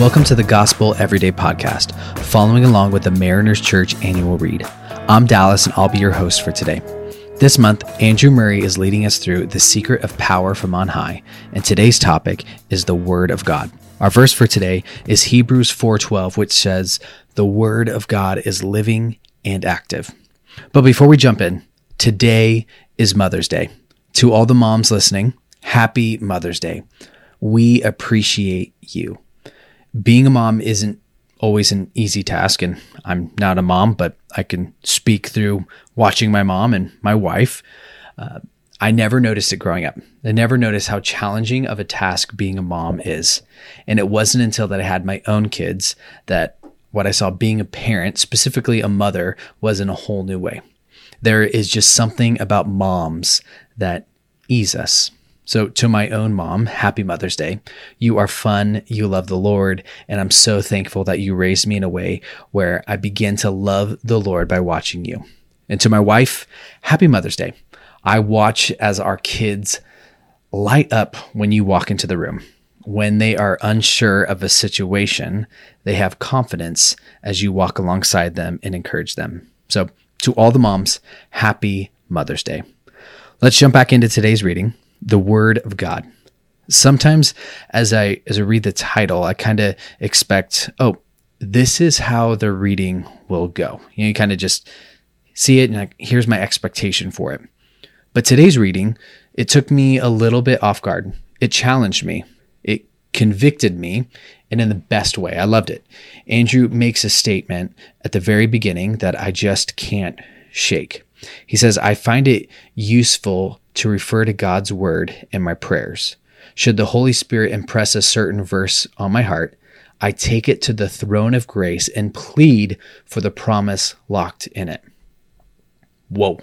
Welcome to the Gospel Everyday Podcast, following along with the Mariners Church annual read. I'm Dallas, and I'll be your host for today. This month, Andrew Murray is leading us through the secret of power from on high, and today's topic is the Word of God. Our verse for today is Hebrews 4:12, which says, "The Word of God is living and active." But before we jump in, today is Mother's Day. To all the moms listening, happy Mother's Day. We appreciate you being a mom isn't always an easy task and i'm not a mom but i can speak through watching my mom and my wife. Uh, i never noticed it growing up. I never noticed how challenging of a task being a mom is. And it wasn't until that i had my own kids that what i saw being a parent specifically a mother was in a whole new way. There is just something about moms that ease us so, to my own mom, happy Mother's Day. You are fun, you love the Lord, and I'm so thankful that you raised me in a way where I begin to love the Lord by watching you. And to my wife, happy Mother's Day. I watch as our kids light up when you walk into the room. When they are unsure of a situation, they have confidence as you walk alongside them and encourage them. So, to all the moms, happy Mother's Day. Let's jump back into today's reading the Word of God. Sometimes, as I as I read the title, I kind of expect, oh, this is how the reading will go. You, know, you kind of just see it, and like, here's my expectation for it. But today's reading, it took me a little bit off guard. It challenged me. It convicted me, and in the best way. I loved it. Andrew makes a statement at the very beginning that I just can't shake. He says, I find it useful to refer to God's word in my prayers. Should the Holy Spirit impress a certain verse on my heart, I take it to the throne of grace and plead for the promise locked in it. Whoa.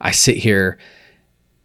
I sit here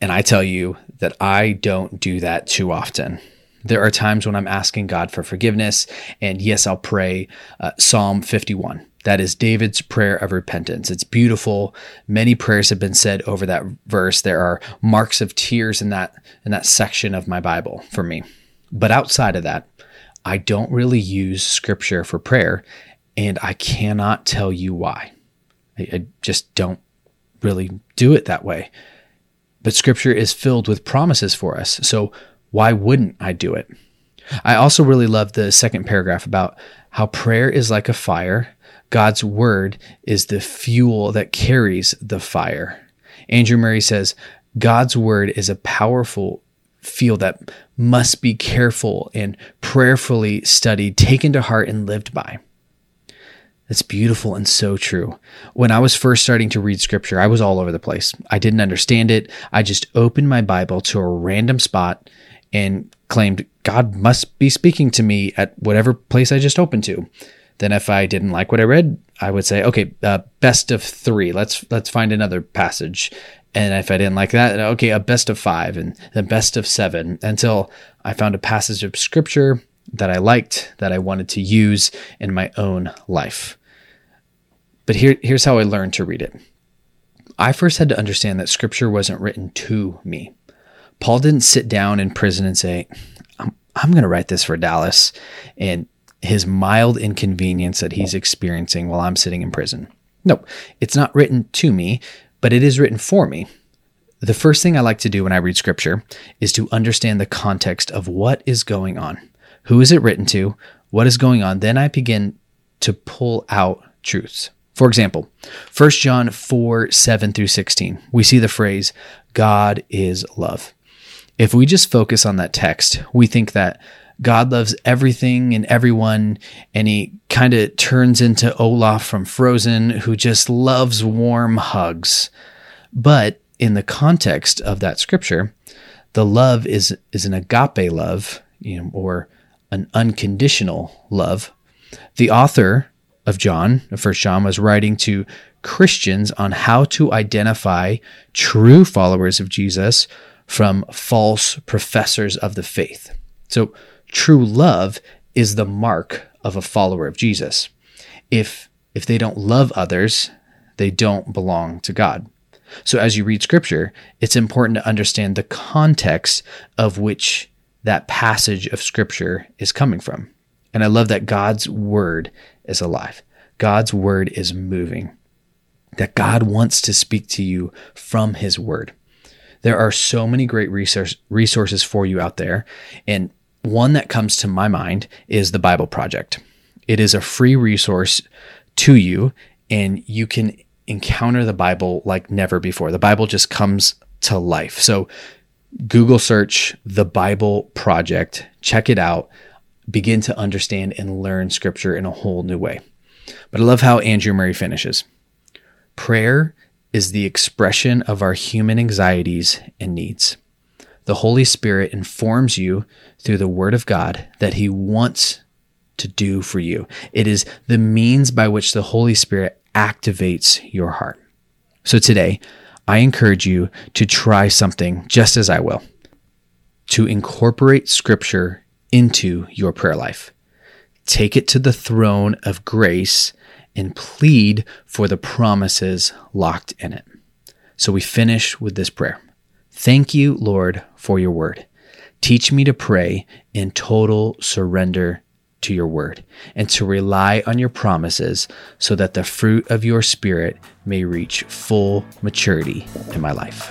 and I tell you that I don't do that too often. There are times when I'm asking God for forgiveness, and yes, I'll pray uh, Psalm 51. That is David's prayer of repentance. It's beautiful. Many prayers have been said over that verse. There are marks of tears in that in that section of my Bible for me. But outside of that, I don't really use scripture for prayer, and I cannot tell you why. I, I just don't really do it that way. But scripture is filled with promises for us. So why wouldn't I do it? I also really love the second paragraph about how prayer is like a fire God's word is the fuel that carries the fire. Andrew Murray says, God's word is a powerful fuel that must be careful and prayerfully studied, taken to heart, and lived by. That's beautiful and so true. When I was first starting to read scripture, I was all over the place. I didn't understand it. I just opened my Bible to a random spot and claimed God must be speaking to me at whatever place I just opened to. Then if I didn't like what I read, I would say, okay, uh, best of three. Let's let's find another passage. And if I didn't like that, okay, a best of five and the best of seven until I found a passage of scripture that I liked that I wanted to use in my own life. But here, here's how I learned to read it. I first had to understand that scripture wasn't written to me. Paul didn't sit down in prison and say, I'm, I'm going to write this for Dallas and his mild inconvenience that he's experiencing while I'm sitting in prison. No, it's not written to me, but it is written for me. The first thing I like to do when I read scripture is to understand the context of what is going on. Who is it written to? What is going on? Then I begin to pull out truths. For example, 1 John 4 7 through 16, we see the phrase, God is love. If we just focus on that text, we think that God loves everything and everyone, and he kind of turns into Olaf from Frozen, who just loves warm hugs. But in the context of that scripture, the love is is an agape love, you know, or an unconditional love. The author of John, of First John, was writing to Christians on how to identify true followers of Jesus from false professors of the faith. So true love is the mark of a follower of Jesus. If if they don't love others, they don't belong to God. So as you read scripture, it's important to understand the context of which that passage of scripture is coming from. And I love that God's word is alive. God's word is moving. That God wants to speak to you from his word. There are so many great resource, resources for you out there. And one that comes to my mind is the Bible Project. It is a free resource to you, and you can encounter the Bible like never before. The Bible just comes to life. So, Google search the Bible Project, check it out, begin to understand and learn scripture in a whole new way. But I love how Andrew Murray finishes. Prayer is the expression of our human anxieties and needs. The Holy Spirit informs you through the Word of God that He wants to do for you. It is the means by which the Holy Spirit activates your heart. So today, I encourage you to try something just as I will to incorporate Scripture into your prayer life. Take it to the throne of grace and plead for the promises locked in it. So we finish with this prayer Thank you, Lord, for your word. Teach me to pray in total surrender to your word and to rely on your promises so that the fruit of your spirit may reach full maturity in my life.